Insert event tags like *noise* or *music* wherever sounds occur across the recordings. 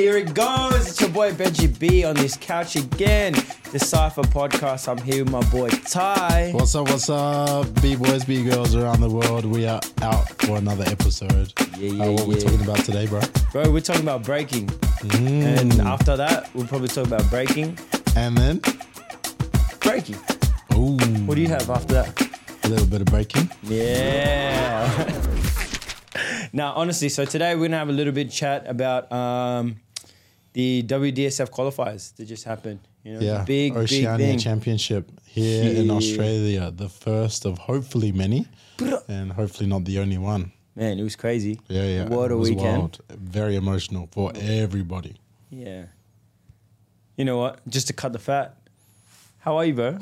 here it goes. It's your boy Benji B on this couch again. Decypher podcast. I'm here with my boy Ty. What's up, what's up, B boys, B girls around the world? We are out for another episode. Yeah, yeah, Uh, what we yeah. talking about today, bro? Bro, we're talking about breaking. Mm. And after that, we'll probably talk about breaking. And then, Breaking. ooh, What do you have after that? a little bit of breaking. Yeah. *laughs* now, honestly, so today we're gonna have a little bit chat about um, the WDSF qualifiers that just happened. You know, Yeah, big, Oceania big thing. Championship here in Australia, the first of hopefully many, and hopefully not the only one. Man, it was crazy. Yeah, yeah. What it a was weekend. wild. Very emotional for everybody. Yeah. You know what? Just to cut the fat. How are you, bro? *laughs*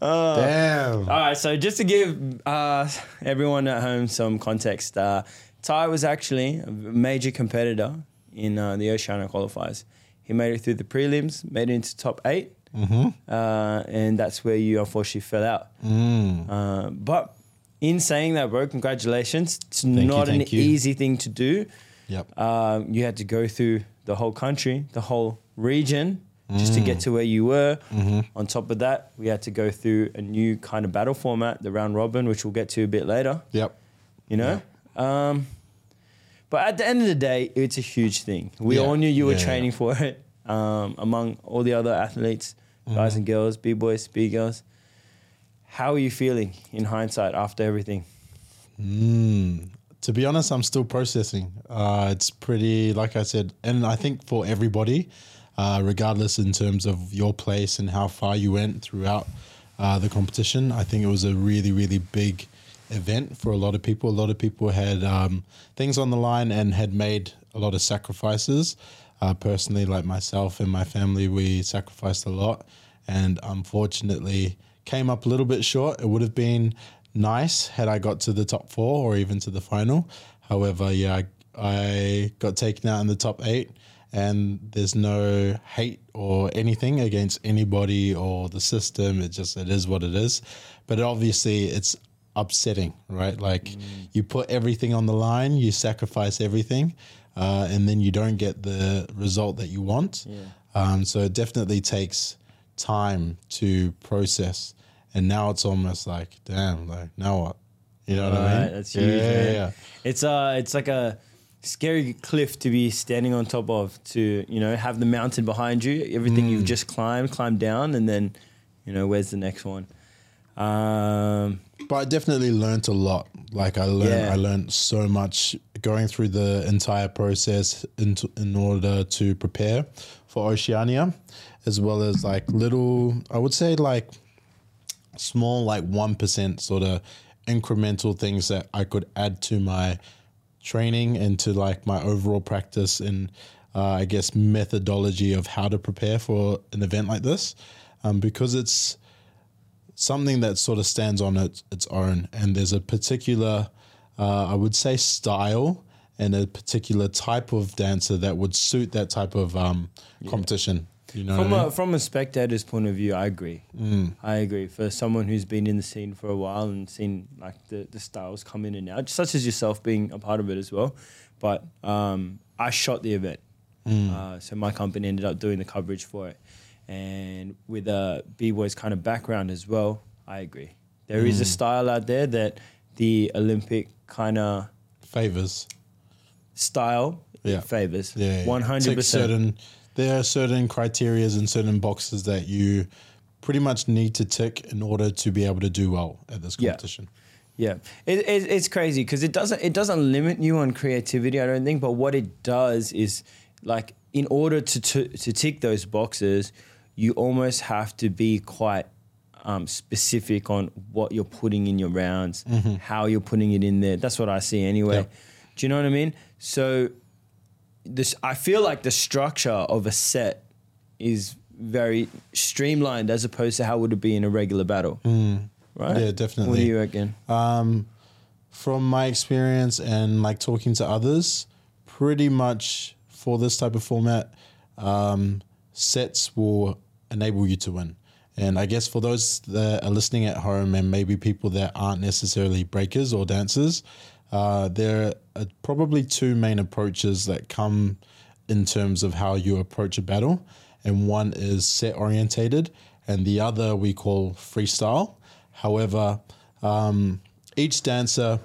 Damn. All right, so just to give uh, everyone at home some context, uh, Ty was actually a major competitor in uh, the Oceania qualifiers. He made it through the prelims, made it into top 8 Mm-hmm. uh, and that's where you unfortunately fell out. Mm. Uh, but in saying that, bro, congratulations. It's you, not an you. easy thing to do. Yep. Um, you had to go through the whole country, the whole region, just to get to where you were. On top of that, we had to go through a new kind of battle format, the round robin, which we'll get to a bit later. Yep. You know. Um, but at the end of the day, it's a huge thing. We Yeah. all knew you were Yeah, yeah. training for it. Um, among all the other athletes, guys Mm-hmm. and girls, b boys, b girls. How are you feeling in hindsight after everything? Mm, to be honest, I'm still processing. Uh, it's pretty, like I said, and I think for everybody, uh, regardless in terms of your place and how far you went throughout uh, the competition, I think it was a really, really big event for a lot of people. A lot of people had um, things on the line and had made a lot of sacrifices. Uh, personally, like myself and my family, we sacrificed a lot, and unfortunately, came up a little bit short. It would have been nice had I got to the top four or even to the final. However, yeah, I, I got taken out in the top eight, and there's no hate or anything against anybody or the system. It just it is what it is. But obviously, it's upsetting, right? Like you put everything on the line, you sacrifice everything, uh, and then you don't get the result that you want. Um, so it definitely takes time to process. And now it's almost like, damn, like now what? You know what I Right, mean? that's yeah, huge, yeah, man. yeah. It's uh, it's like a scary cliff to be standing on top of. To you know, have the mountain behind you, everything Mm. you've just climbed, climbed down, and then, you know, where's the next one? Um, But I definitely learned a lot. Like I learned, Yeah. I learned so much going through the entire process in, in order to prepare for Oceania, as well as like little, I would say like small, like one percent sort of incremental things that I could add to my training and to like my overall practice and uh, I guess methodology of how to prepare for an event like this, um, because it's something that sort of stands on its, its own and there's a particular uh, i would say style and a particular type of dancer that would suit that type of um, competition you know from I a mean? from a spectator's point of view, I agree. Mm. I agree. For someone who's been in the scene for a while and seen like the, the styles come in and out, such as yourself being a part of it as well. But um, I shot the event, Mm. uh, so my company ended up doing the coverage for it. And with a b boys kind of background as well, I agree. There is a Mm. style out there that the Olympic kind of favors style Yeah. favors. yeah yeah. one hundred percent. certain there are certain criterias and certain boxes that you pretty much need to tick in order to be able to do well at this Yeah. competition Yeah, it, it, it's crazy because it doesn't it doesn't limit you on creativity. I don't think, but what it does is like in order to to, to tick those boxes, you almost have to be quite um, specific on what you're putting in your rounds, how you're putting it in there. That's what I see anyway. Yep. Do you know what I mean? So this I feel like the structure of a set is very streamlined as opposed to how would it be in a regular battle, right? Yeah, definitely. What do you reckon? Um, from my experience and like talking to others, pretty much for this type of format, um, sets will enable you to win. And I guess for those that are listening at home and maybe people that aren't necessarily breakers or dancers, uh, there are probably two main approaches that come in terms of how you approach a battle, and one is set orientated, and the other we call freestyle. However, um, each dancer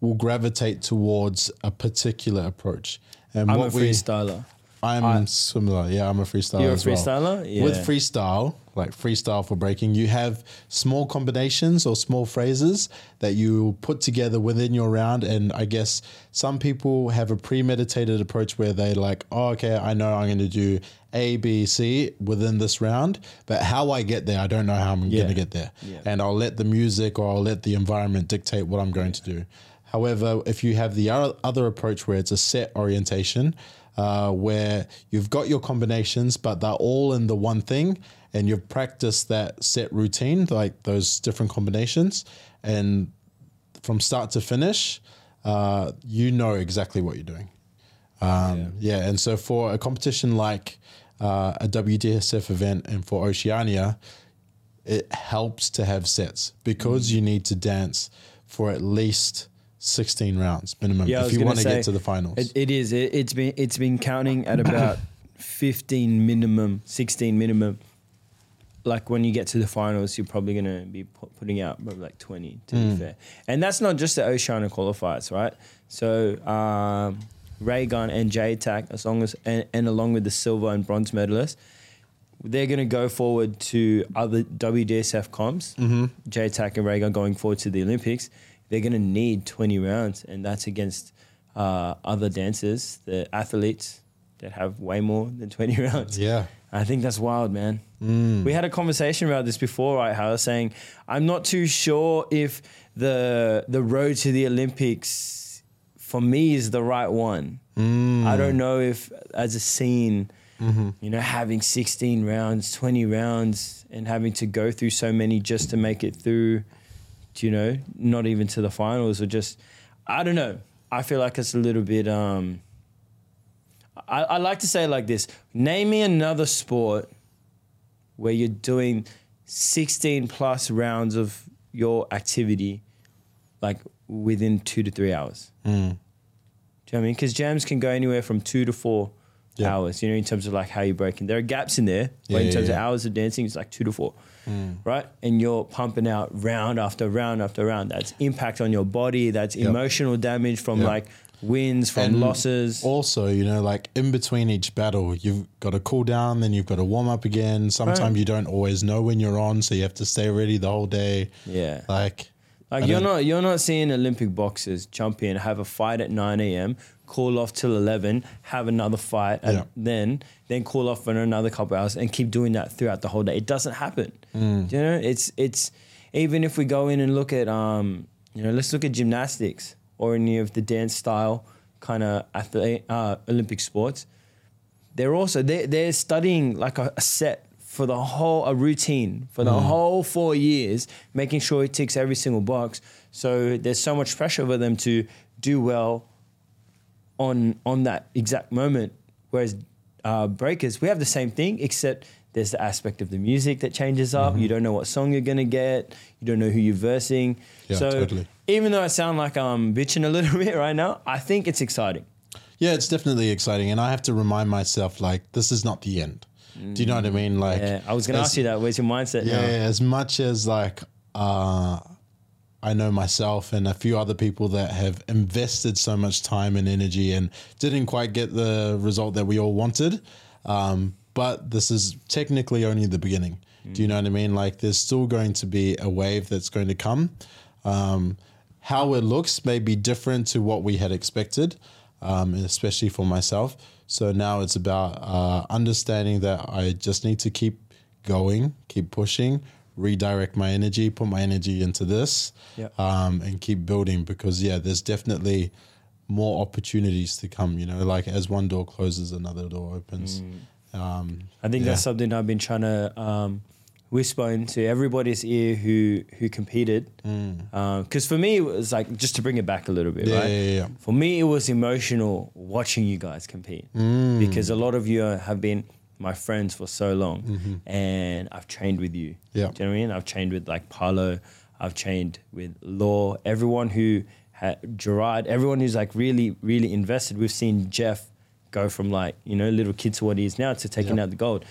will gravitate towards a particular approach. And I'm a what we freestyler. I'm similar. Yeah, I'm a freestyler. You're a as well. freestyler? With freestyle, like freestyle for breaking, you have small combinations or small phrases that you put together within your round. And I guess some people have a premeditated approach where they like, oh, okay, I know I'm going to do A, B, C within this round, but how I get there, I don't know how I'm Yeah. going to get there. Yeah. And I'll let the music or I'll let the environment dictate what I'm going to do. However, if you have the other approach where it's a set orientation, uh, where you've got your combinations, but they're all in the one thing, and you've practiced that set routine, like those different combinations, and from start to finish, uh, you know exactly what you're doing. Um, yeah. and so for a competition like uh, a WDSF event and for Oceania, it helps to have sets because Mm. you need to dance for at least 16 rounds minimum Yeah, if you want to get to the finals. It, it is. It, it's been it's been counting at *coughs* about 15 minimum, 16 minimum. Like when you get to the finals, you're probably gonna be pu- putting out probably like 20 to Hmm. be fair. And that's not just the Oceania qualifiers, right? So um, Raygun and J Attack, as long as and, and along with the silver and bronze medalists, they're going to go forward to other WDSF comps. Mm-hmm. J Attack and Raygun going forward to the Olympics. They're going to need 20 rounds, and that's against uh, other dancers, the athletes that have way more than 20 *laughs* rounds. yeah. I think that's wild, man. Mm. We had a conversation about this before, right? How I was saying I'm not too sure if the the road to the Olympics for me is the right one. Mm. I don't know if as a scene, mm-hmm. you know, having 16 rounds, 20 rounds, and having to go through so many just to make it through, you know, not even to the finals or just, I don't know. I feel like it's a little bit. um I, I like to say it like this: Name me another sport where you're doing 16 plus rounds of your activity, like within two to three hours. Hmm. Do you know what I mean? Because jams can go anywhere from two to four Yeah. hours. You know, in terms of like how you're breaking. There are gaps in there, but Yeah, in terms of yeah. Hmm. hours of dancing, it's like two to four, right? And you're pumping out round after round after round. That's impact on your body. That's Yep. emotional damage from Yep. like wins, from And losses. Also, you know, like in between each battle, you've got to cool down, then you've got to warm up again. Sometimes Right. you don't always know when you're on, so you have to stay ready the whole day. yeah. Like, Like you're don't- you're not seeing Olympic boxers jump in, have a fight at nine a.m., call off till eleven, have another fight, and Yeah. then then call off for another couple hours, and keep doing that throughout the whole day. It doesn't happen. Mm. Do you know? It's it's even if we go in and look at um you know let's look at gymnastics or any of the dance style kind of athlete uh, Olympic sports. They're also they they're studying like a, a set for the whole a routine for the Mm. whole four years, making sure it ticks every single box. So there's so much pressure for them to do well on on that exact moment. Whereas uh, breakers, we have the same thing, except there's the aspect of the music that changes up. Mm-hmm. You don't know what song you're gonna get. You don't know who you're versing. Yeah, so totally. even though I sound like I'm bitching a little *laughs* bit right now, I think it's exciting. yeah, it's definitely exciting. And I have to remind myself, like, this is not the end. Do you know what I mean? Like, Yeah, I was gonna as- ask you that. Where's your mindset Yeah, now? as much as like uh, I know myself and a few other people that have invested so much time and energy and didn't quite get the result that we all wanted. Um, but this is technically only the beginning. Do you know what I mean? Like, there's still going to be a wave that's going to come. Um, how it looks may be different to what we had expected, um, especially for myself. So now it's about uh, understanding that I just need to keep going, keep pushing, redirect my energy, put my energy into this, Yeah. um, and keep building because, yeah, there's definitely more opportunities to come. You know, like as one door closes, another door opens. Um, I think yeah. that's something I've been trying to um, whisper into everybody's ear who who competed. Because for me, it was like just to bring it back a little bit, Mm. Yeah, right? yeah, yeah. For me, it was emotional watching you guys compete Mm. because a lot of you have been my friends for so long, and I've trained with you. Mm-hmm. Yeah. Do you know what I mean? I've trained with like Paulo, I've trained with Law, everyone who ha- Gerard, everyone who's like really, really invested. We've seen Jeff go from like you know little kid to what he is now to taking Yep. out the gold.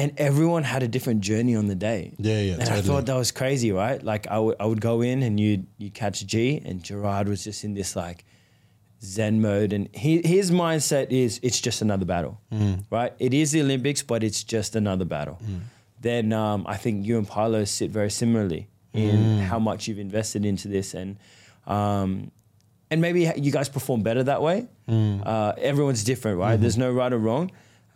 And everyone had a different journey on the day. Yeah, yeah, And I thought that was crazy, right? Like I would go in and you you catch G, and Gerard was just in this like Zen mode, and he, his mindset is it's just another battle, Mm. right? It is the Olympics, but it's just another battle. Then um, I think you and Paulo sit very similarly in Mm. how much you've invested into this, and um, and maybe you guys perform better that way. Mm. Uh, everyone's different, right? Mm-hmm. There's no right or wrong.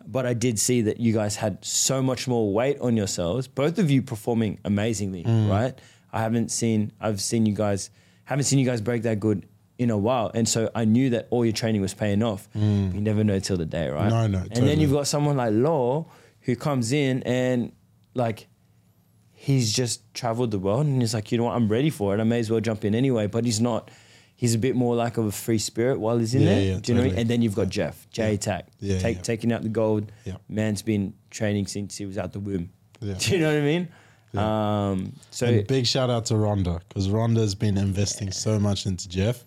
But I did see that you guys had so much more weight on yourselves. Both of you performing amazingly, Mm. right? I haven't seen. I've seen you guys. Haven't seen you guys break that good in a while, and so I knew that all your training was paying off. You never know till the day, right? Mm. No, no, And then you've got someone like Law who comes in and like he's just traveled the world and he's like, you know what, I'm ready for it. I may as well jump in anyway. But he's not. He's a bit more like of a free spirit while he's in Yeah, there. yeah, Do you know what I mean? And then you've got Jeff, J Attack, Yeah, take, yeah. taking out the gold. Yeah. Man's been training since he was out the womb. *laughs* Do you know what I mean? Um, so And big shout out to Rhonda because Rhonda's been investing so much into Jeff.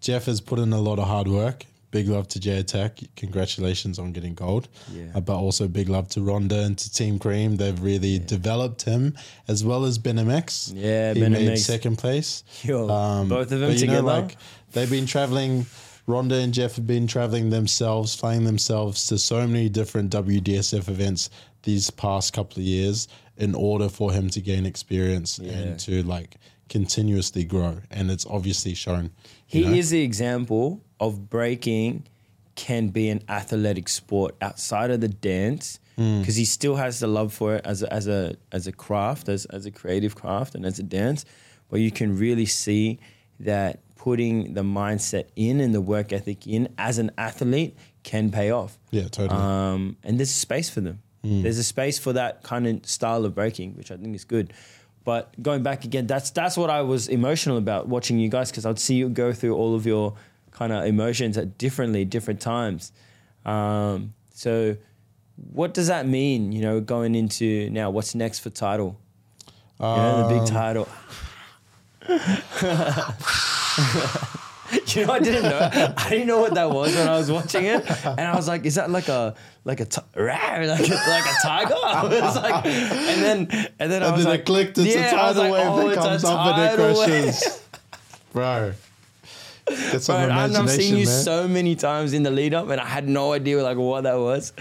Jeff has put in a lot of hard work. Big love to J Attack. Congratulations on getting gold. Yeah. Uh, but also big love to Ronda and to Team Cream. They've really developed him as well as BenMX. Yeah, he made BenMX. second place. Yo, both of them but you together? Know, like they've been traveling. Rhonda and Jeff have been traveling themselves, flying themselves to so many different WDSF events these past couple of years in order for him to gain experience Yeah. and to like continuously grow. And it's obviously shown. He know? is the example of breaking can be an athletic sport outside of the dance Hmm. because he still has the love for it as a, as a as a craft as as a creative craft and as a dance but you can really see that putting the mindset in and the work ethic in as an athlete can pay off Yeah, totally. um, and there's a space for them. There's a space for that kind of style of breaking, which I think is good. But going back again, that's that's what I was emotional about watching you guys because I'd see you go through all of your kind of emotions at differently, different times. Um, so, what does that mean? You know, going into now, what's next for Tydal? You know, the big Um, Tydal. *laughs* you know, I didn't know. I didn't know what that was when I was watching it, and I was like, "Is that like a like a ti- like a, like a tiger?" *laughs* I was like, and then and then I was then like, clicked. It's yeah, a tidal like, wave "Oh, that comes up and it tidal wave." crashes. *laughs* Bro. Some Bro, and I've imagination, seen you man. so many times in the lead up, and I had no idea like what that was.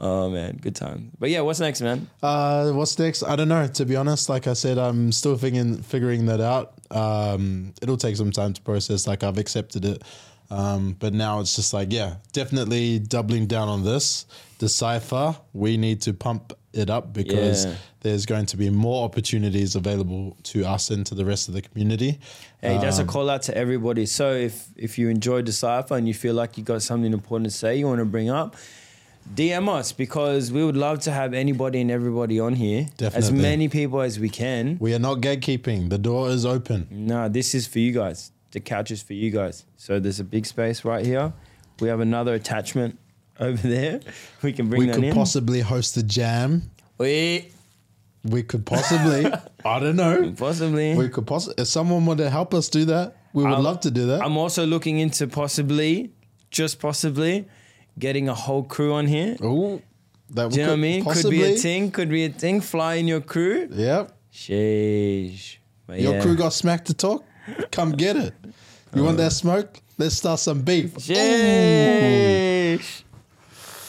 Oh man, good time. But yeah, what's next, man? Uh, what's next? I don't know. To be honest, like I said, I'm still figuring figuring that out. Um, it'll take some time to process. Like I've accepted it, um, but now it's just like, yeah, definitely doubling down on this. Decypher. We need to pump it up because Yeah. There's going to be more opportunities available to us and to the rest of the community. Hey, that's a Um, call out to everybody. So if if you enjoyed Decypher and you feel like you got something important to say, you want to bring up, DM us because we would love to have anybody and everybody on here. Definitely. As many people as we can. We are not gatekeeping. The door is open. No, this is for you guys. The couch is for you guys. So there's a big space right here. We have another attachment *laughs* over there. We can bring We that could possibly host a jam. Wait, We could possibly. *laughs* I don't know. possibly. We could possibly. If someone were to help us do that, we would I'm- love to do that. I'm also looking into possibly, just possibly, getting a whole crew on here. Oh, that Do you know what I mean? Possibly. Could be a thing. Could be a thing. Fly in your crew. Yep. Sheesh. But Your yeah. crew got smack to talk. Come get it. You want uh. that smoke? Let's start some beef. Ooh.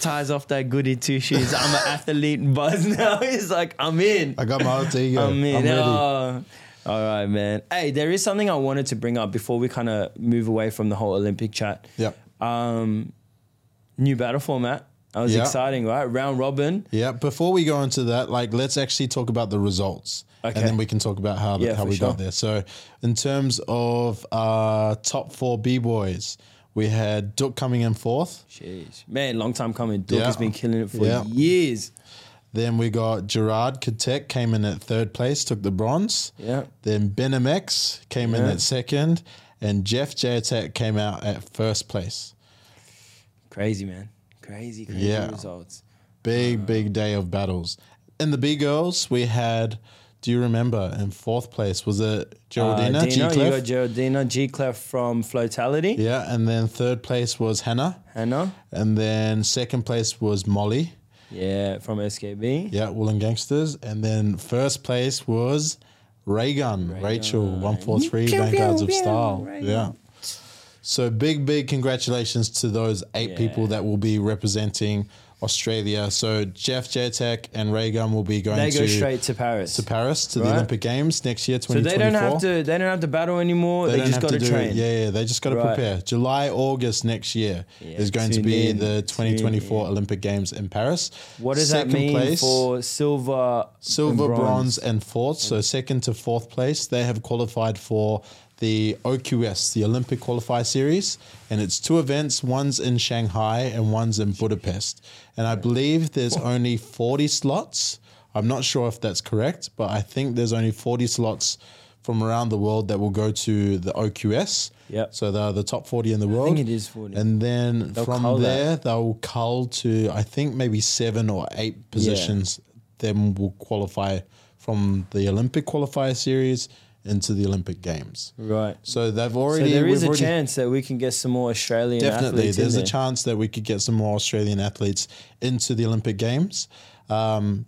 Ties off that goody two shoes. I'm an athlete buzz *laughs* now. He's like, I'm in. I got my alter ego. I'm in. I'm ready. Oh. All right, man. Hey, there is something I wanted to bring up before we kind of move away from the whole Olympic chat. Yep. Um, new battle format. That was Yeah. exciting, right? Round robin. Yeah. Before we go into that, like, let's actually talk about the results, Okay. and then we can talk about how Yeah, how we sure. got there. So, in terms of uh, top four b boys, we had Duke coming in fourth. Jeez. Man, long time coming. Duke Yeah. has been killing it for Yeah. years. Then we got Gerard Katek came in at third place, took the bronze. Yeah. Then BenMX came in Yeah. at second, and Jeff J Attack came out at first place. Crazy, man. Crazy, crazy Yeah. results. Big, big day of battles. In the B girls, we had do you remember in fourth place? Was it Uh, Geraldina G Dina, you got Geraldina G Clef from Floatality. Yeah, and then third place was Hannah, Hannah. and then second place was Molly. Yeah, from SKB. Yeah, Woolen Gangsters, and then first place was Raygun, Rachel, one four three Pew, Vanguards pew, of pew, Style. Raygun. Yeah. So big, big congratulations to those eight Yeah. people that will be representing Australia. So Jeff J Attack and Raygun will be going They to go straight to Paris. to Paris to the Olympic Games next year, so they don't have to. They don't have to battle anymore. They, don't just got to train. Yeah, yeah, they just got to Right. prepare. July, August next year Yeah, is going to be in, the 2024 in. Olympic Games in Paris. What does Second that mean place, for silver, silver, and bronze. and fourth? So second to fourth place, they have qualified for the OQS, the Olympic Qualifier Series, and it's two events. One's in Shanghai and one's in Budapest. And I believe there's only 40 slots. I'm not sure if that's correct, but I think there's only 40 slots from around the world that will go to the OQS. Yep. So they're the top 40 in the world. I think it is 40. And then They'll from cull that. there, they'll cull to, I think, maybe seven or eight positions. Yeah. Then will qualify from the Olympic qualifier series into the Olympic Games. Right. So they've already. So there is a already- chance that we can get some more Australian Definitely, athletes in there's a chance that we could get some more Australian athletes into the Olympic Games. Um,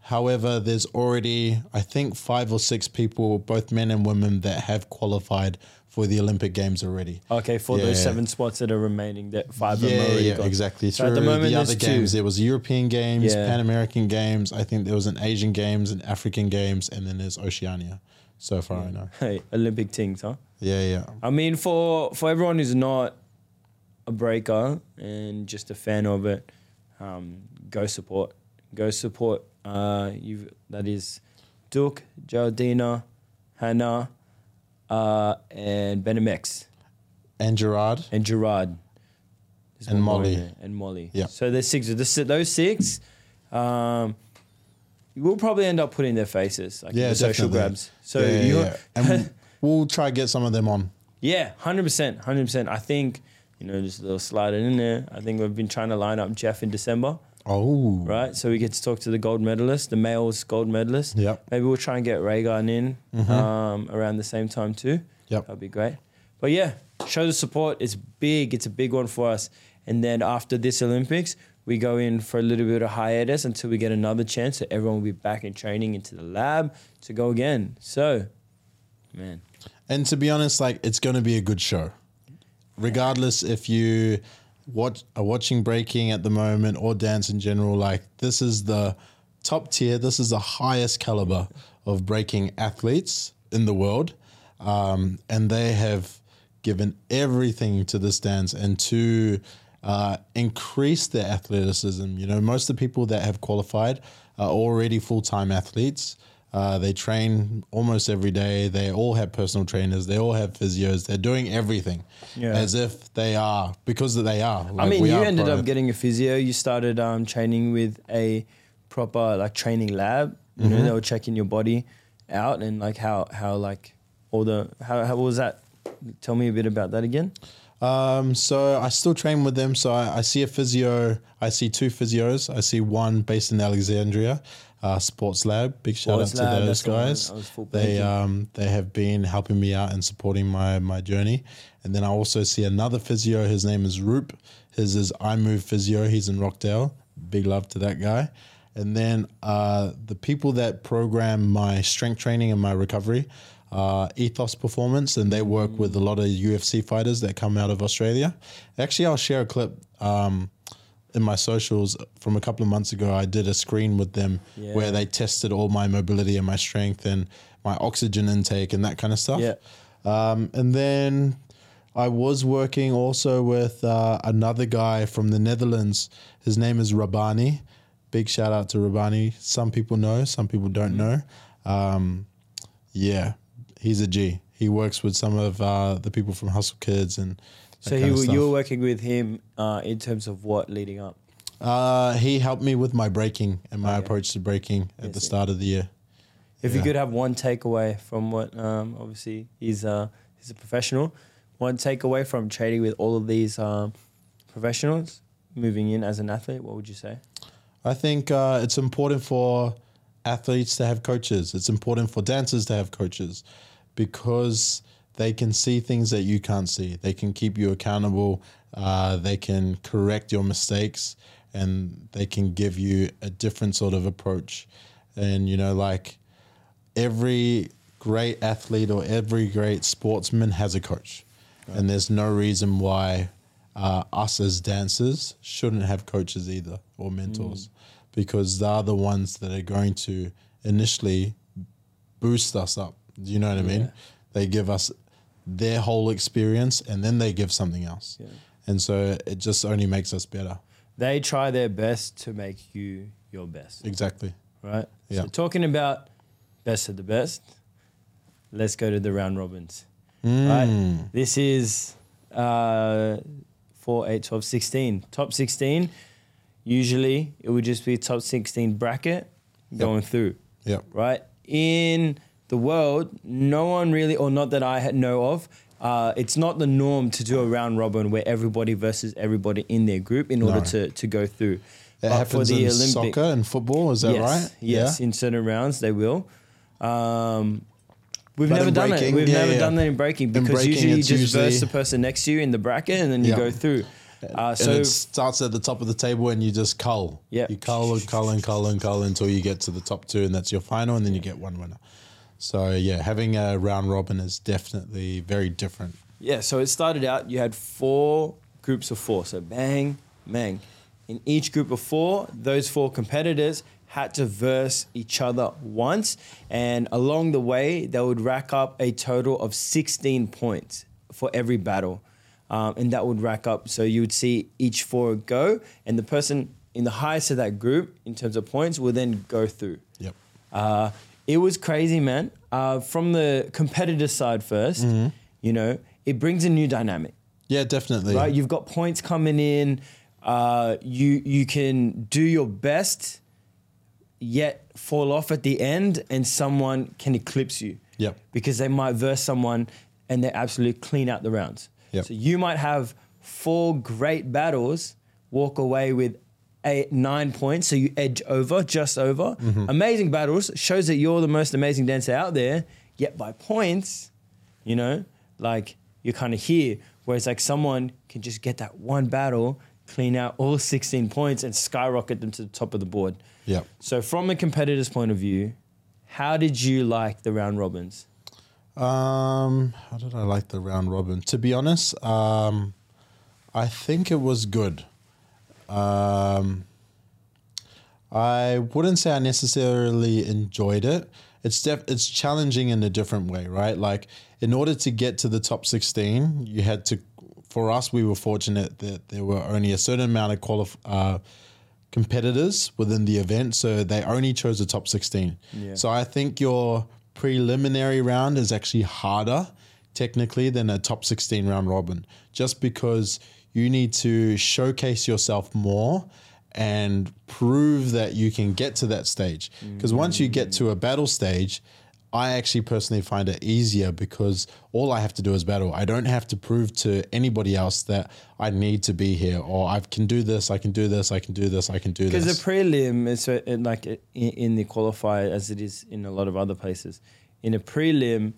however, there's already, I think, five or six people, both men and women, that have qualified for the Olympic Games already. Okay, for those seven spots that are remaining, that five Yeah, already yeah, got. exactly. So Through at the moment, the there's other two. games, there was European Games, Yeah. Pan American Games. I think there was an Asian Games, an African Games, and then there's Oceania. So far, I know. *laughs* Hey, Olympic things, huh? Yeah, yeah. I mean, for for everyone who's not a breaker and just a fan of it, um, go support. Go support. Uh, you that is Duke, Geraldina, Hannah, uh, and Benamex And Gerard. and Gerard. There's And Molly. and Molly. Yeah. So there's six. This, those six, um, we'll probably end up putting their faces like Yeah, the social definitely. grabs. So yeah, yeah, you, yeah. *laughs* and we'll try to get some of them on. Yeah, hundred percent, hundred percent. I think you know just a little slide in there. I think we've been trying to line up Jeff in December, Oh, right? So we get to talk to the gold medalist, the males gold medalist. Yep. Maybe we'll try and get Raygun in um, around the same time too. Yep. that'd be great. But yeah, show the support. It's big. It's a big one for us. And then after this Olympics, we go in for a little bit of hiatus until we get another chance. So everyone will be back in training into the lab to go again. So, man, And to be honest, like it's going to be a good show, regardless if you watch are watching breaking at the moment or dance in general. Like this is the top tier. This is the highest caliber of breaking athletes in the world, um, and they have given everything to this dance and to uh, increase their athleticism. You know, most of the people that have qualified are already full time athletes. Uh, they train almost every day. They all have personal trainers. They all have physios. They're doing everything Yeah. as if they are because they are. I mean, you ended pro- up getting a physio. You started um, training with a proper like training lab. You Mm-hmm. know, they were checking your body out and like how how like all the how how was that? Tell me a bit about that again. Um, so I still train with them. So I, I see a physio. I see two physios. I see one based in Alexandria, uh, Sports Lab. Big shout Sports out to Lab, those the one guys. I was full They um they have been helping me out and supporting my my journey. And then I also see another physio. His name is Roop. His is I Move Physio. He's in Rockdale. Big love to that guy. And then uh, the people that program my strength training and my recovery, uh, Ethos Performance, and they work with a lot of UFC fighters that come out of Australia. Actually, I'll share a clip um, in my socials from a couple of months ago. I did a screen with them Yeah. where they tested all my mobility and my strength and my oxygen intake and that kind of stuff. Yeah. Um, and then I was working also with uh, another guy from the Netherlands. His name is Rabani. Big shout out to Rabani. Some people know, some people don't know. Um, yeah, he's a G. He works with some of uh, the people from Hustle Kidz and So he, you were working with him uh, in terms of what leading up. Uh, he helped me with my breaking and my Okay. approach to breaking at Yes, the yeah. start of the year. If you could have one takeaway from what, um, obviously he's uh, he's a professional. One takeaway from trading with all of these um, professionals, moving in as an athlete, what would you say? I think uh, it's important for athletes to have coaches. It's important for dancers to have coaches because they can see things that you can't see. They can keep you accountable. Uh, they can correct your mistakes and they can give you a different sort of approach. And, you know, like every great athlete or every great sportsman has a coach. And there's no reason why uh, us as dancers shouldn't have coaches either or mentors because they're the ones that are going to initially boost us up. Do you know what I mean? They give us their whole experience and then they give something else. And so it just only makes us better. They try their best to make you your best, Exactly. right? Yeah. So talking about best of the best, let's go to the round robins. Mm. Right? This is uh, 4, 8, 12, 16. Top 16, usually it would just be top 16 bracket going through, Yep. right? In the world, no one really, or not that I had know of, uh, it's not the norm to do a round robin where everybody versus everybody in their group in order No. to, to go through. It happens in soccer and football. Is that yes, right? Yes, in certain rounds they will. Um, we've But never done breaking, that. We've yeah, never yeah. done that in breaking In because breaking, usually you just usually- verse the person next to you in the bracket and then you Yeah. go through. Uh, and so it starts at the top of the table and you just cull. Yeah. You cull and cull and cull and cull until you get to the top two and that's your final and then you get one winner. So yeah, having a round robin is definitely very different. yeah, so it started out. You had four groups of four. So bang, bang. In each group of four, those four competitors had to verse each other once, and along the way, they would rack up a total of 16 points for every battle. Um, and that would rack up. So you would see each four go, and the person in the highest of that group, in terms of points, will then go through. Yep. Uh, it was crazy, man. Uh, from the competitor side 1st Mm-hmm. you know, it brings a new dynamic, Yeah, definitely. right? You've got points coming in. Uh, you you can do your best, yet fall off at the end, and someone can eclipse you. Yep. Because they might verse someone, and they absolutely clean out the rounds. Yep. So you might have four great battles, walk away with eight, nine points, so you edge over, just over. Mm-hmm. Amazing battles shows that you're the most amazing dancer out there. Yet by points, you know, like you're kind of here. Whereas like someone can just get that one battle, clean out all 16 points, and skyrocket them to the top of the board. Yep. So from a competitor's point of view, how did you like the round robins? Um, how did I like the round robin? To be honest, um, I think it was good. Um, I wouldn't say I necessarily enjoyed it. It's def- it's challenging in a different way, right? Like in order to get to the top 16, you had to for us we were fortunate that there were only a certain amount of qualif- uh, competitors within the event, so they only chose the top 16. Yeah. So I think your preliminary round is actually harder technically than a top 16 round robin just because you need to showcase yourself more and prove that you can get to that stage because once you get to a battle stage I actually personally find it easier because all I have to do is battle. I don't have to prove to anybody else that I need to be here or I can do this, I can do this, I can do this, I can do this. Because the prelim is uh, like in, in the qualifier as it is in a lot of other places. In a prelim,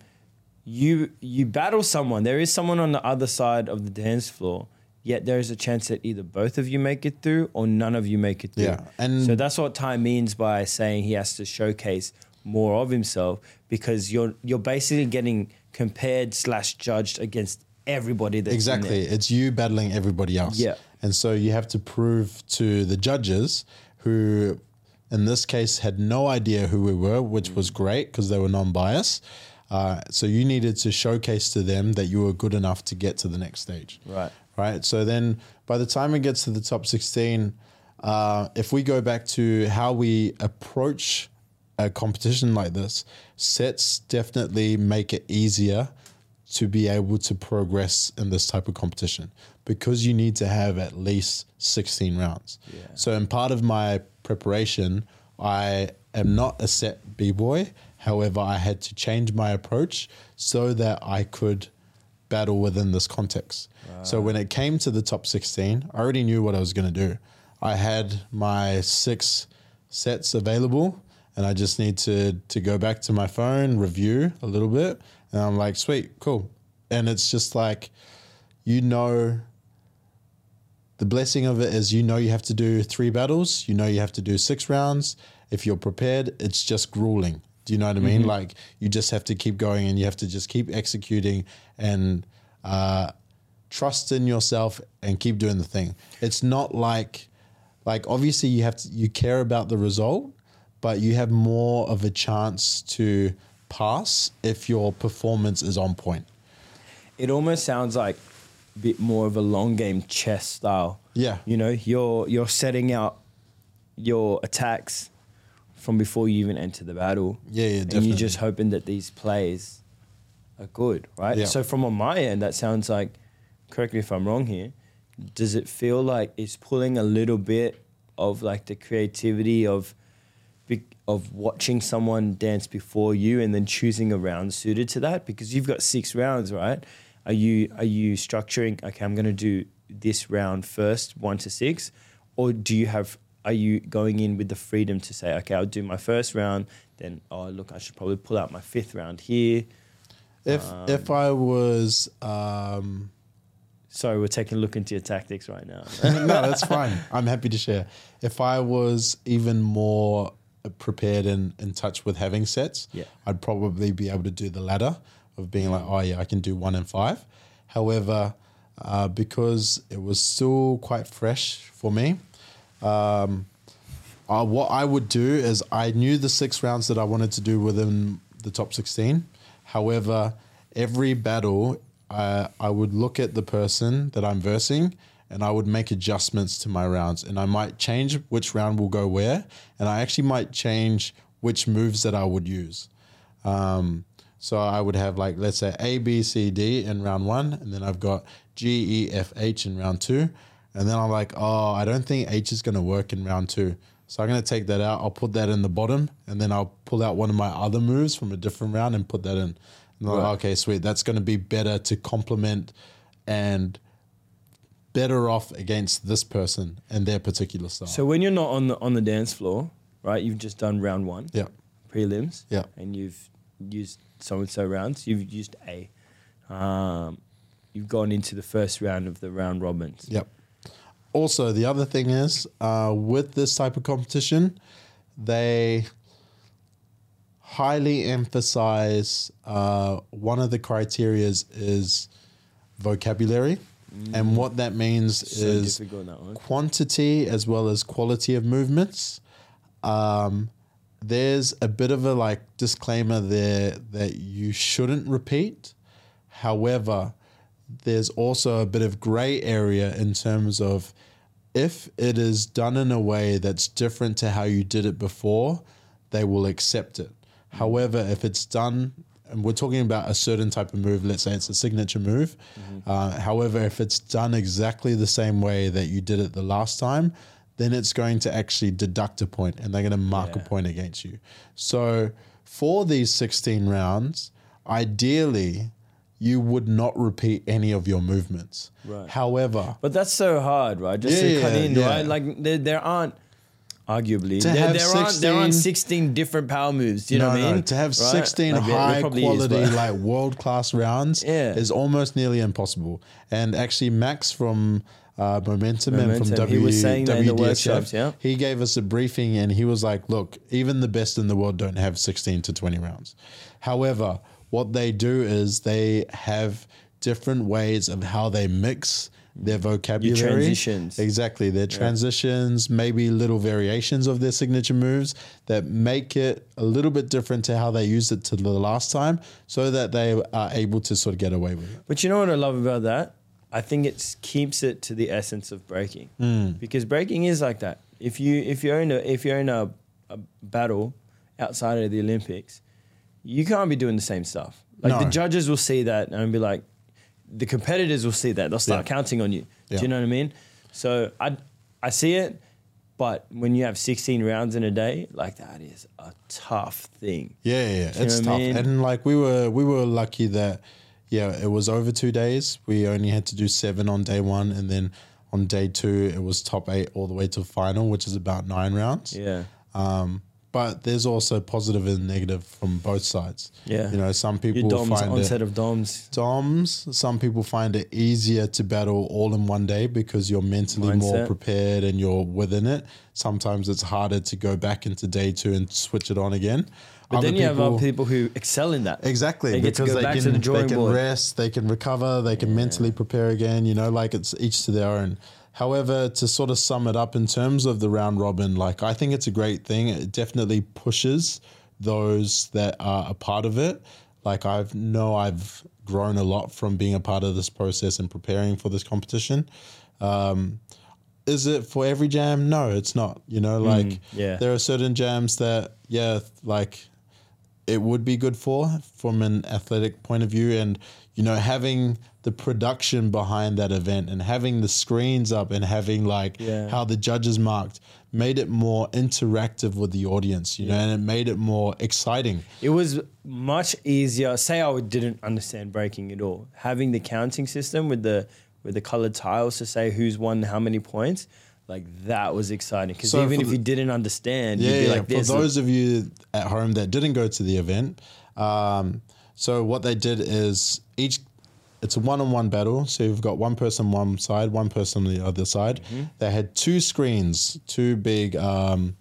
you you battle someone. There is someone on the other side of the dance floor. Yet there is a chance that either both of you make it through or none of you make it through. Yeah, and- so that's what Ty means by saying he has to showcase more of himself because you're you're basically getting compared slash judged against everybody that's in Exactly. It's you battling everybody else. Yeah. And so you have to prove to the judges who in this case had no idea who we were, which was great because they were non-biased. Uh, so you needed to showcase to them that you were good enough to get to the next stage. Right. Right. So then by the time it gets to the top 16, uh, if we go back to how we approach a competition like this, sets definitely make it easier to be able to progress in this type of competition because you need to have at least 16 rounds. So, in part of my preparation, I am not a set b boy. However, I had to change my approach so that I could battle within this context. So, when it came to the top 16, I already knew what I was going to do. I had my six sets available and I just need to to go back to my phone, review a little bit, and I'm like, sweet, cool. And it's just like, you know, the blessing of it is you know you have to do three battles, you know you have to do six rounds. If you're prepared, it's just grueling. Do you know what I mean? Like you just have to keep going and you have to just keep executing and uh, trust in yourself and keep doing the thing. It's not like like obviously you have to you care about the result, but you have more of a chance to pass if your performance is on point. It almost sounds like a bit more of a long game chess style. Yeah. You know, you're you're setting out your attacks from before you even enter the battle. Yeah, yeah, And you're just hoping that these plays are good, right? Yeah. So from on my end, that sounds like, correct me if I'm wrong here, does it feel like it's pulling a little bit of like the creativity of of watching someone dance before you and then choosing a round suited to that because you've got six rounds, right? Are you are you structuring? Okay, I'm going to do this round first, one to six, or do you have? Are you going in with the freedom to say, okay, I'll do my first round, then oh look, I should probably pull out my fifth round here. If if I was um, Sorry, we're taking a look into your tactics right now. *laughs* no, that's fine. I'm happy to share. If I was even more prepared and in touch with having sets, Yeah. I'd probably be able to do the ladder of being like, oh yeah, I can do one and five. However, uh, because it was still quite fresh for me, um, uh, what I would do is I knew the six rounds that I wanted to do within the top 16. However, every battle, uh, I would look at the person that I'm versing and I would make adjustments to my rounds. And I might change which round will go where. And I actually might change which moves that I would use. Um, so I would have like let's say A B C D in round one, and then I've got G E F H in round two, and then I'm like, oh, I don't think H is going to work in round two, so I'm going to take that out. I'll put that in the bottom, and then I'll pull out one of my other moves from a different round and put that in. And I'm like, okay, sweet, that's going to be better to complement and better off against this person and their particular style. so when you're not on the on the dance floor, right? You've just done round one. yeah, prelims. Yeah. And you've used so and so rounds. You've used A. Um, you've gone into the first round of the round robins. Yep. Also, the other thing is uh, with this type of competition, they highly emphasize uh, one of the criterias is vocabulary, and what that means So is that quantity as well as quality of movements. Um, there's a bit of a like disclaimer there that you shouldn't repeat. However, there's also a bit of gray area in terms of if it is done in a way that's different to how you did it before, they will accept it. However, if it's done, and we're talking about a certain type of move, let's say it's a signature move. Uh, however, if it's done exactly the same way that you did it the last time, then it's going to actually deduct a point and they're going to mark a point against you. So for these 16 rounds, ideally, you would not repeat any of your movements. Right. However, But that's so hard, right? Just to cut in, yeah. right? Like there, there aren't arguably To there, have there aren't there aren't 16 different power moves. Do you know what I mean? To have Right? 16 Like, high is, quality, but- like world class rounds *laughs* Yeah. is almost nearly impossible. And actually, Max from uh, Momentum, and from Momentum, W, he was saying the workshops, yeah. he gave us a briefing and he was like, look, even the best in the world don't have 16 to 20 rounds. However, what they do is they have different ways of how they mix their vocabulary. transitions. Exactly. Their transitions, maybe little variations of their signature moves that make it a little bit different to how they used it to the last time so that they are able to sort of get away with it. But you know what I love about that? I think it keeps it to the essence of breaking Mm. because breaking is like that. If you if you're in a if you're in a, a battle outside of the Olympics, you can't be doing the same stuff. Like the judges will see that and be like, the competitors will see that. They'll start Yeah. counting on you. Yeah. Do you know what I mean? So I I see it, but when you have 16 rounds in a day, like that is a tough thing. Yeah, yeah, yeah. You it's know what tough. I mean? And like we were we were lucky that yeah, it was over 2 days. We only had to do 7 on day 1 and then on day 2 it was top 8 all the way to final, which is about 9 rounds. Yeah. Um, but there's also positive and negative from both sides. Yeah. You know, some people Your doms find onset it of doms. doms. Some people find it easier to battle all in one day because you're mentally more prepared and you're within it. Sometimes it's harder to go back into day two and switch it on again. But Other then you have people- other people who excel in that. Exactly, They get to because go they back to can the they can board. rest, they can recover, they can mentally prepare again. You know, like it's each to their own. However, to sort of sum it up in terms of the round robin, like I think it's a great thing. It definitely pushes those that are a part of it. Like I've know I've grown a lot from being a part of this process and preparing for this competition. Um, is it for every jam? No, it's not. You know, like Mm, yeah. there are certain jams that, yeah, like it would be good for from an athletic point of view and you know having the production behind that event and having the screens up and having like Yeah. how the judges marked made it more interactive with the audience you know and it made it more exciting It was much easier. Say I didn't understand breaking at all. Having the counting system with the with the colored tiles to say who's won how many points, like that was exciting. Because So even if the- you didn't understand, yeah, you'd be yeah. like for those of you at home that didn't go to the event um, so what they did is each it's a one-on-one battle so you've got one person one side one person on the other side Mm-hmm. they had two screens two big um,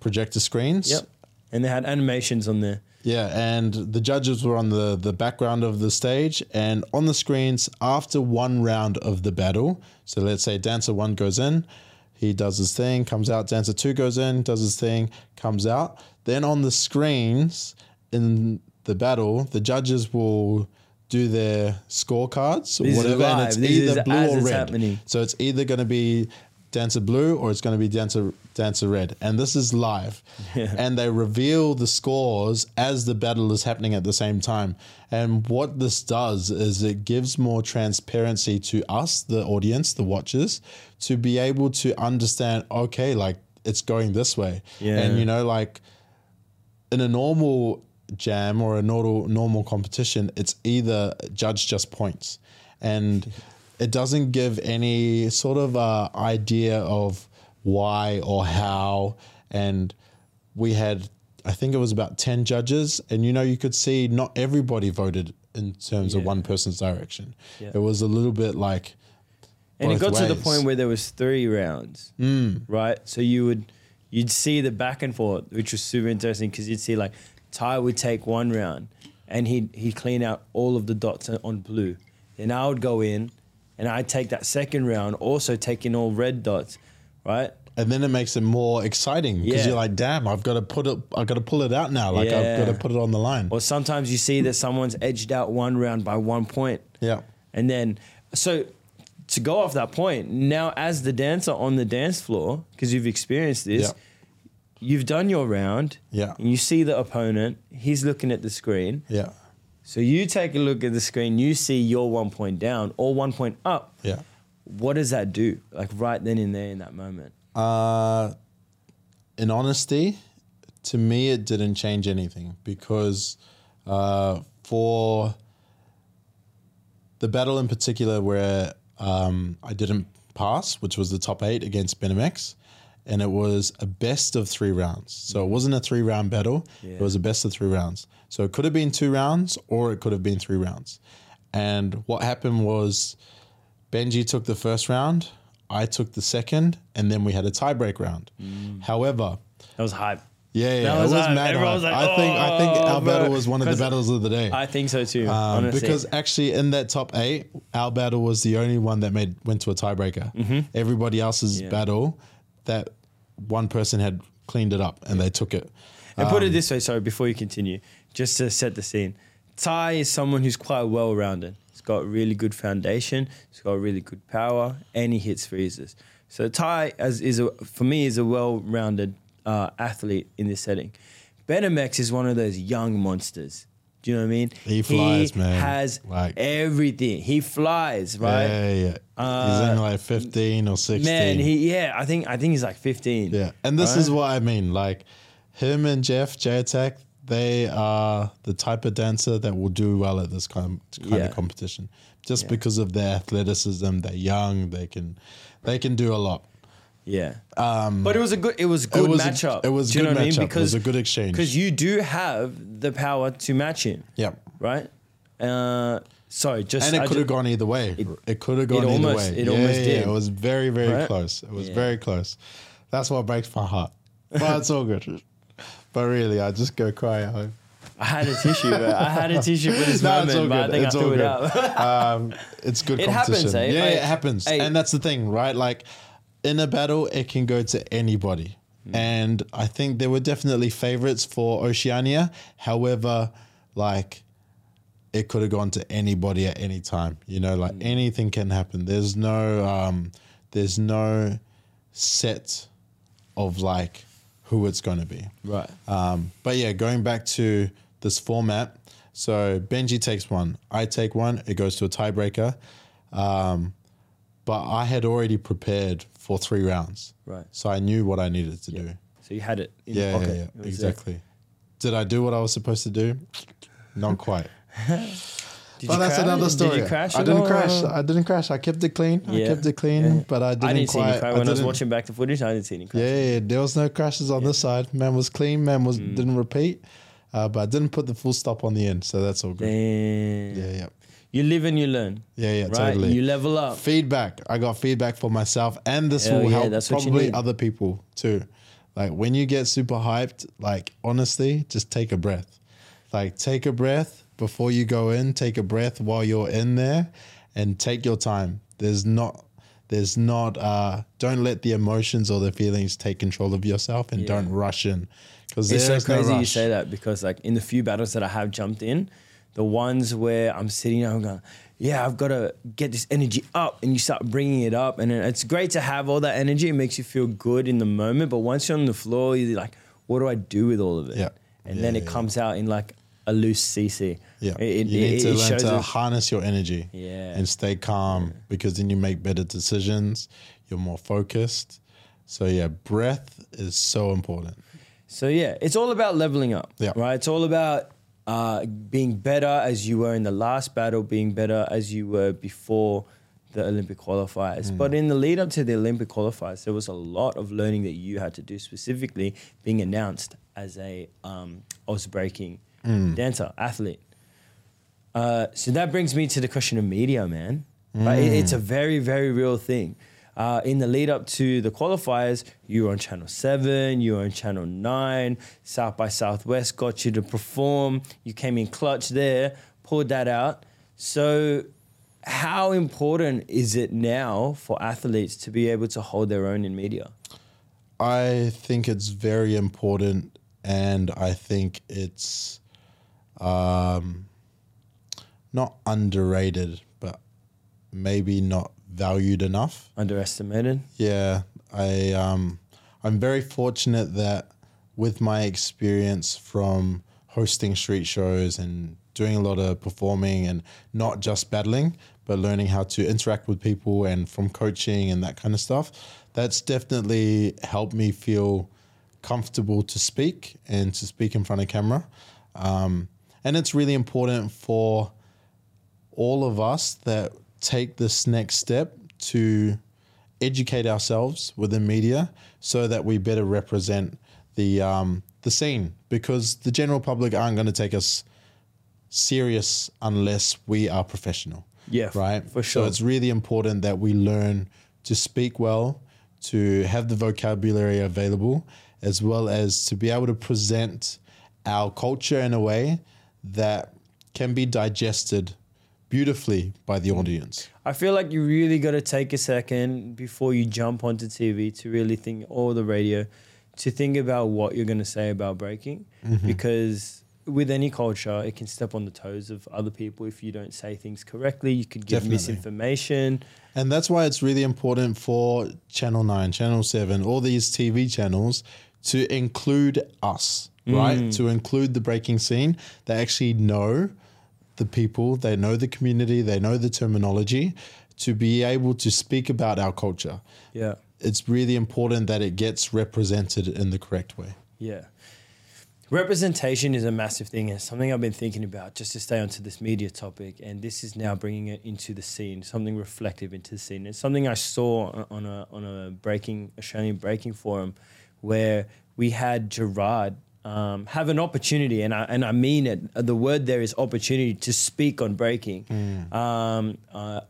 projector screens Yep. And they had animations on there. yeah, and the judges were on the, the background of the stage and on the screens after one round of the battle. So let's say dancer one goes in, he does his thing, comes out, dancer two goes in, does his thing, comes out. Then on the screens in the battle, the judges will do their scorecards or This whatever, and it's This either blue or red. happening. So it's either going to be dancer blue or it's going to be dancer dancer red, and this is live. *laughs* And they reveal the scores as the battle is happening at the same time. And what this does is it gives more transparency to us, the audience, the watchers, to be able to understand. Okay, like it's going this way, Yeah. and you know, like in a normal jam or a normal normal competition, it's either judge just points, and it doesn't give any sort of uh, idea of why or how. And we had, I think it was about ten judges, and you know, you could see not everybody voted in terms of one person's direction. Yeah. It was a little bit like. And it got to the point where there was three rounds, Mm. right? So you would you'd see the back and forth, which was super interesting because you'd see like Ty would take one round, and he'd he'd clean out all of the dots on blue. Then I would go in, and I'd take that second round, also taking all red dots, right? and then it makes it more exciting because Yeah. you're like, damn, I've got to put it, I've got to pull it out now. Like I've got to put it on the line. Or sometimes you see that someone's edged out one round by one point. Yeah. And then, so to go off that point, now as the dancer on the dance floor, because you've experienced this, Yeah. You've done your round. Yeah. And you see the opponent, he's looking at the screen. Yeah. So you take a look at the screen, you see your one point down or one point up. Yeah. What does that do? Like right then and there in that moment. Uh, in honesty, to me, it didn't change anything because uh, for the battle in particular where um, I didn't pass, which was the top eight against Benamex, and it was a best of three rounds. So it wasn't a three round battle, it was a best of three rounds. So it could have been two rounds or it could have been three rounds. And what happened was Benji took the first round, I took the second, and then we had a tiebreak round. However, That was hype. yeah, yeah, That it was was hype. mad. Everyone hype. was like, I think I think "Oh, our bro." battle was one of the battles of the day. I think so too. Um, honestly. because actually, in that top eight, our battle was the only one that made went to a tiebreaker. Everybody else's Mm-hmm. Yeah. battle, that one person had cleaned it up and they took it. And put Um, it this way, sorry, before you continue, just to set the scene. Tai is someone who's quite well rounded. He's got a really good foundation, he's got really good power, and he hits freezes. So Tai as is a, for me is a well rounded uh, athlete in this setting. Benamex is one of those young monsters. Do you know what I mean? He flies, man. He has Like- everything. He flies, right? Yeah, yeah. yeah. He's Uh, only like fifteen or sixteen. Man, he yeah, I think I think he's like 15. Yeah, and this right? is what I mean. Like him and Jeff J Attack, they are the type of dancer that will do well at this kind kind Yeah. of competition, just Yeah. because of their athleticism. They're young. They can they can do a lot. Yeah. Um, but it was a good. It was a good was a- matchup. it was a Do you good know what I mean? matchup. It Because was a good exchange. Because you do have the power to match him, Yep. right? Uh, sorry, just And it I could have gone either way. It, could have gone either almost- way. it yeah, almost yeah, did. It was very, very Right? close. It was Yeah. very close. That's what breaks my heart. But it's all good. *laughs* But really, I just go cry at home. I had a tissue. Bro. I had a tissue for this *laughs* No, it's moment, all but I good. think It's I all threw it good. out. um, it's good *laughs* It competition. happens, eh? Yeah, Like, it happens. hey. and that's the thing, right? Like in a battle, it can go to anybody. Hmm. And I think there were definitely favorites for Oceania. However, like it could have gone to anybody at any time. You know, like anything can happen. There's no um there's no set of like who it's gonna be. right. Um, but yeah, going back to this format, so Benji takes one, I take one, it goes to a tiebreaker. Um, but I had already prepared for three rounds. Right. So I knew what I needed to do. So you had it in Yeah, yeah, yeah, was exactly. Did I do what I was supposed to do? Not quite. there. *laughs* Did but that's crash? another story. Did you crash? I didn't all? crash. I didn't crash. I kept it clean. I kept it clean, Yeah. but I didn't, I didn't see any crash. I When I was didn't- watching back the footage, I didn't see any crash. Yeah, yeah, there was no crashes on this side. Man was clean. Man was Mm. didn't repeat, uh, but I didn't put the full stop on the end, so that's all good. Damn. Yeah, yeah, You live and you learn. yeah, yeah. right? Totally. You level up. feedback. I got feedback for myself, and this Hell will yeah, help probably other people too. Like when you get super hyped, like honestly, just take a breath. Like take a breath before you go in. Take a breath while you're in there, and take your time. There's not. There's not. Uh, don't let the emotions or the feelings take control of yourself, and Yeah. don't rush in. Because It's so crazy no you say that because like in the few battles that I have jumped in, the ones where I'm sitting there, I'm going, yeah, I've got to get this energy up, and you start bringing it up, and it's great to have all that energy. It makes you feel good in the moment, but once you're on the floor, you're like, what do I do with all of it? Yeah. And Yeah, then it yeah, comes out in like a loose CC. Yeah, It, it, need to learn to harness your energy. Yeah. and stay calm because then you make better decisions. You're more focused. So yeah, breath is so important. So yeah, it's all about leveling up. Yeah. Right. It's all about uh, being better as you were in the last battle, being better as you were before the Olympic qualifiers. But in the lead up to the Olympic qualifiers, there was a lot of learning that you had to do, specifically being announced as a um, Oz breaking dancer, athlete. Uh, so that brings me to the question of media, man. Right? It- it's a very, very real thing. Uh, in the lead up to the qualifiers, you were on Channel 7, you were on Channel 9, South by Southwest got you to perform. You came in clutch there, pulled that out. So, how important is it now for athletes to be able to hold their own in media? I think it's very important, and I think it's um, not underrated, but maybe not valued enough. Underestimated? Yeah, I um, I'm very fortunate that with my experience from hosting street shows and doing a lot of performing and not just battling, but learning how to interact with people and from coaching and that kind of stuff, that's definitely helped me feel comfortable to speak and to speak in front of camera. Um, and it's really important for all of us that take this next step to educate ourselves within media so that we better represent the um, the scene because the general public aren't going to take us serious unless we are professional. Yeah, right. for sure. So it's really important that we learn to speak well, to have the vocabulary available, as well as to be able to present our culture in a way that can be digested beautifully by the audience. I feel like you really got to take a second before you jump onto TV to really think, or the radio, to think about what you're going to say about breaking. Mm-hmm. Because with any culture, it can step on the toes of other people if you don't say things correctly. You could give Definitely. misinformation. And that's why it's really important for Channel 9, Channel 7, all these TV channels to include us, right? To include the breaking scene. They actually know the people, they know the community, they know the terminology to be able to speak about our culture. Yeah. It's really important that it gets represented in the correct way. Yeah. representation is a massive thing and something I've been thinking about just to stay onto this media topic. And this is now bringing it into the scene, something reflective into the scene. It's something I saw on a on a breaking Australian breaking forum where we had Gerard um, have an opportunity, and I and I mean it. The word there is opportunity to speak on breaking. Um, uh,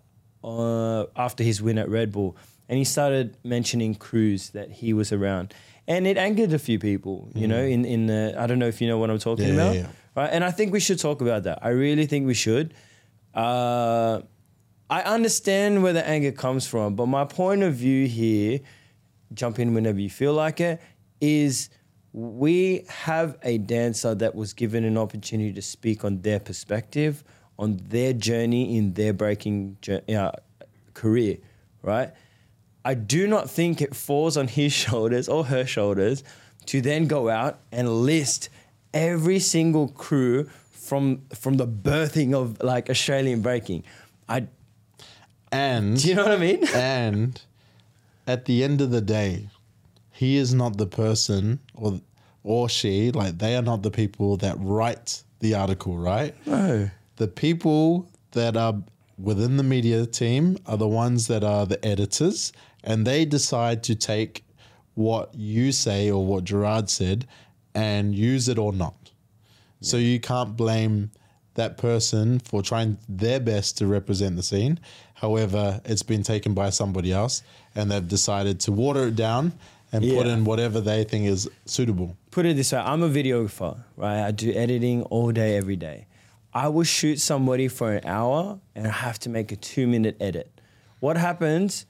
uh, after his win at Red Bull, and he started mentioning crews that he was around, and it angered a few people. You know, in in the I don't know if you know what I'm talking Yeah, yeah, about, yeah. right? And I think we should talk about that. I really think we should. Uh, I understand where the anger comes from, but my point of view here, jump in whenever you feel like it, is we have a dancer that was given an opportunity to speak on their perspective, on their journey in their breaking jour- uh, career, right? I do not think it falls on his *laughs* shoulders or her shoulders to then go out and list every single crew from from the birthing of like Australian breaking. I And do you know what I mean? *laughs* and at the end of the day, he is not the person or or she, like they are not the people that write the article, right? No. The people that are within the media team are the ones that are the editors, and they decide to take what you say or what Gerard said and use it or not. So you can't blame that person for trying their best to represent the scene. However, it's been taken by somebody else and they've decided to water it down and put in whatever they think is suitable. Put it this way, I'm a videographer, right? I do editing all day, every day. I will shoot somebody for an hour and I have to make a two minute edit. What happens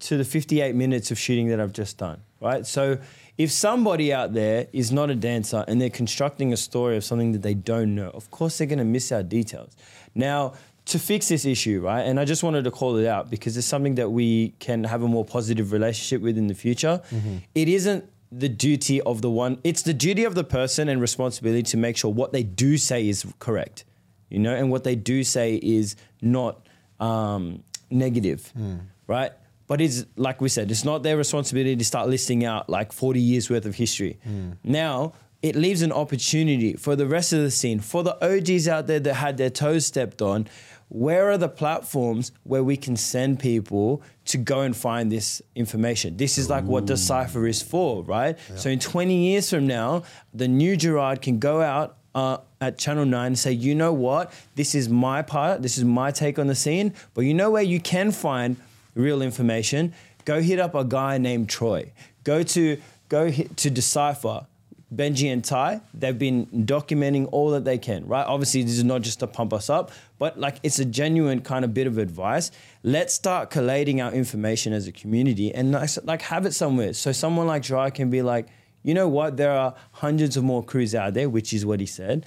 to the 58 minutes of shooting that I've just done, right? So if somebody out there is not a dancer and they're constructing a story of something that they don't know, of course they're gonna miss out details. Now, to fix this issue, right? And I just wanted to call it out because it's something that we can have a more positive relationship with in the future. Mm-hmm. It isn't the duty of the one, it's the duty of the person and responsibility to make sure what they do say is correct, you know, and what they do say is not um, negative, hmm. right? But it's like we said, it's not their responsibility to start listing out like 40 years worth of history. Hmm. Now, it leaves an opportunity for the rest of the scene, for the OGs out there that had their toes stepped on. Where are the platforms where we can send people to go and find this information? This is like what Decypher is for, right? So in 20 years from now, the new Gerard can go out uh, at Channel 9 and say, you know what? This is my part, this is my take on the scene, but you know where you can find real information? Go hit up a guy named Troy. Go to go hit, to Decypher. Benji and Ty, they've been documenting all that they can, right? Obviously, this is not just to pump us up, but like it's a genuine kind of bit of advice. Let's start collating our information as a community and like, have it somewhere. So someone like Gerard can be like, you know what? There are hundreds of more crews out there, which is what he said.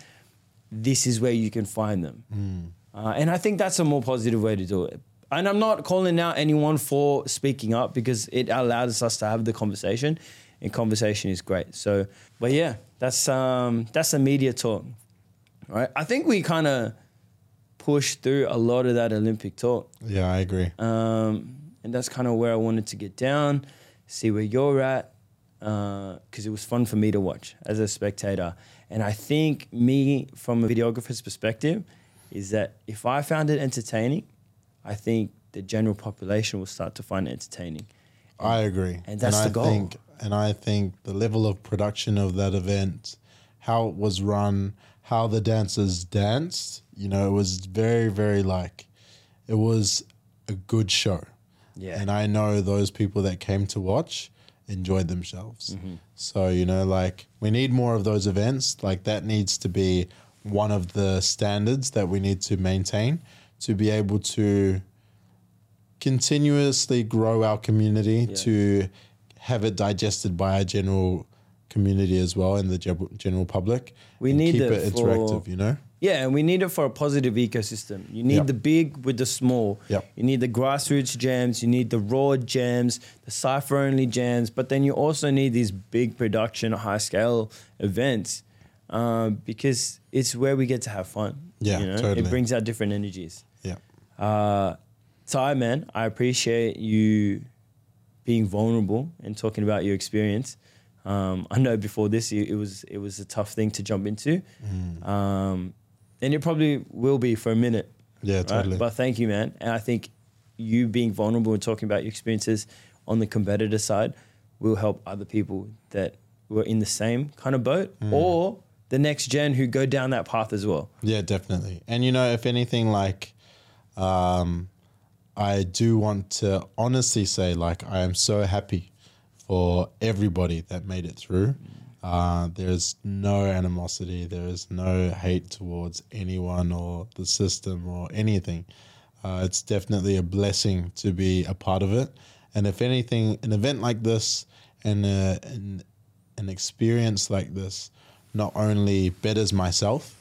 This is where you can find them. Uh, and I think that's a more positive way to do it. And I'm not calling out anyone for speaking up because it allows us to have the conversation, and conversation is great. So, but yeah, that's um, that's the media talk, right? I think we kind of pushed through a lot of that Olympic talk, Yeah, I agree. um, and that's kind of where I wanted to get down, see where you're at, because it was fun for me to watch as a spectator. And I think me, from a videographer's perspective, is that if I found it entertaining, I think the general population will start to find it entertaining. I agree. and that's I the goal. Think, and I think the level of production of that event, how it was run, how the dancers danced, you know, it was very, very like, it was a good show. Yeah. And I know those people that came to watch enjoyed themselves. Mm-hmm. So, you know, like we need more of those events. Like that needs to be one of the standards that we need to maintain to be able to continuously grow our community Yeah. to have it digested by our general community as well and the gen- public. We need keep it it for- interactive, you know? Yeah, and we need it for a positive ecosystem. You need Yep. the big with the small. Yep. You need the grassroots jams. You need the raw jams, the cipher only jams. But then you also need these big production, high scale events um, because it's where we get to have fun. Yeah, you know? totally. It brings out different energies. Yeah. Uh, Ty, man, I appreciate you being vulnerable and talking about your experience. Um, I know before this, it, it was it was a tough thing to jump into, Mm. um, and it probably will be for a minute. Yeah, right? totally. But thank you, man. And I think you being vulnerable and talking about your experiences on the competitor side will help other people that were in the same kind of boat Mm. or the next gen who go down that path as well. Yeah, definitely. And you know, if anything, like, um, I do want to honestly say, like, I am so happy for everybody that made it through. Uh, there's no animosity. There is no hate towards anyone or the system or anything. Uh, it's definitely a blessing to be a part of it. And if anything, an event like this and uh, an, an experience like this not only betters myself,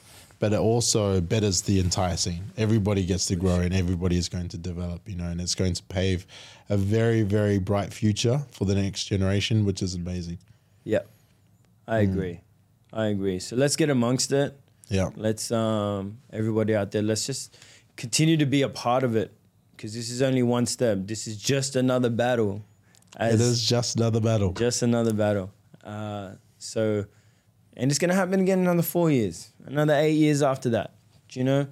but it also betters the entire scene. Everybody gets to grow and everybody is going to develop, you know, and it's going to pave a very, very bright future for the next generation, which is amazing. Yeah, I agree. I agree. So let's get amongst it. Yeah. Let's um, everybody out there. Let's just continue to be a part of it because this is only one step. This is just another battle. It is just another battle. just another battle. Uh, so, and it's gonna happen again in another four years, another eight years after that. Do you know?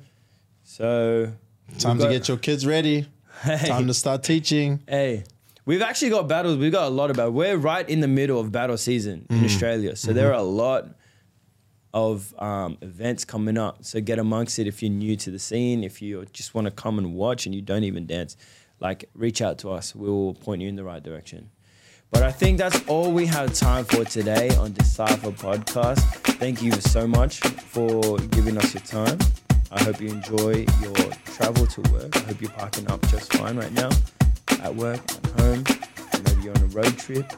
So Time we've to get your kids ready. Hey. Time to start teaching. Hey, we've actually got battles. We've got a lot of battles. We're right in the middle of battle season Mm. in Australia. So there are a lot of um, events coming up. So get amongst it if you're new to the scene. If you just want to come and watch and you don't even dance, like reach out to us. We'll point you in the right direction. But I think that's all we have time for today on Decypher Podcast. Thank you so much for giving us your time. I hope you enjoy your travel to work. I hope you're parking up just fine right now at work, at home. Maybe you're on a road trip.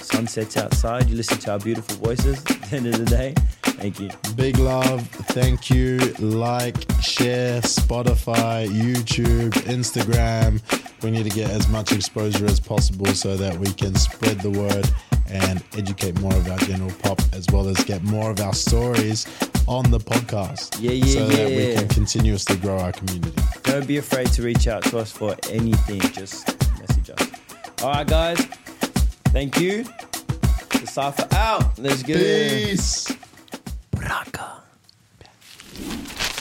Sunsets outside. You listen to our beautiful voices at the end of the day. Thank you. Big love. Thank you. Like, share, Spotify, YouTube, Instagram. We need to get as much exposure as possible so that we can spread the word and educate more of our general pop as well as get more of our stories on the podcast. Yeah, yeah, so yeah. that we can continuously grow our community. Don't be afraid to reach out to us for anything. Just message us. All right, guys. Thank you. Decypher out. Let's get Peace. it. Peace.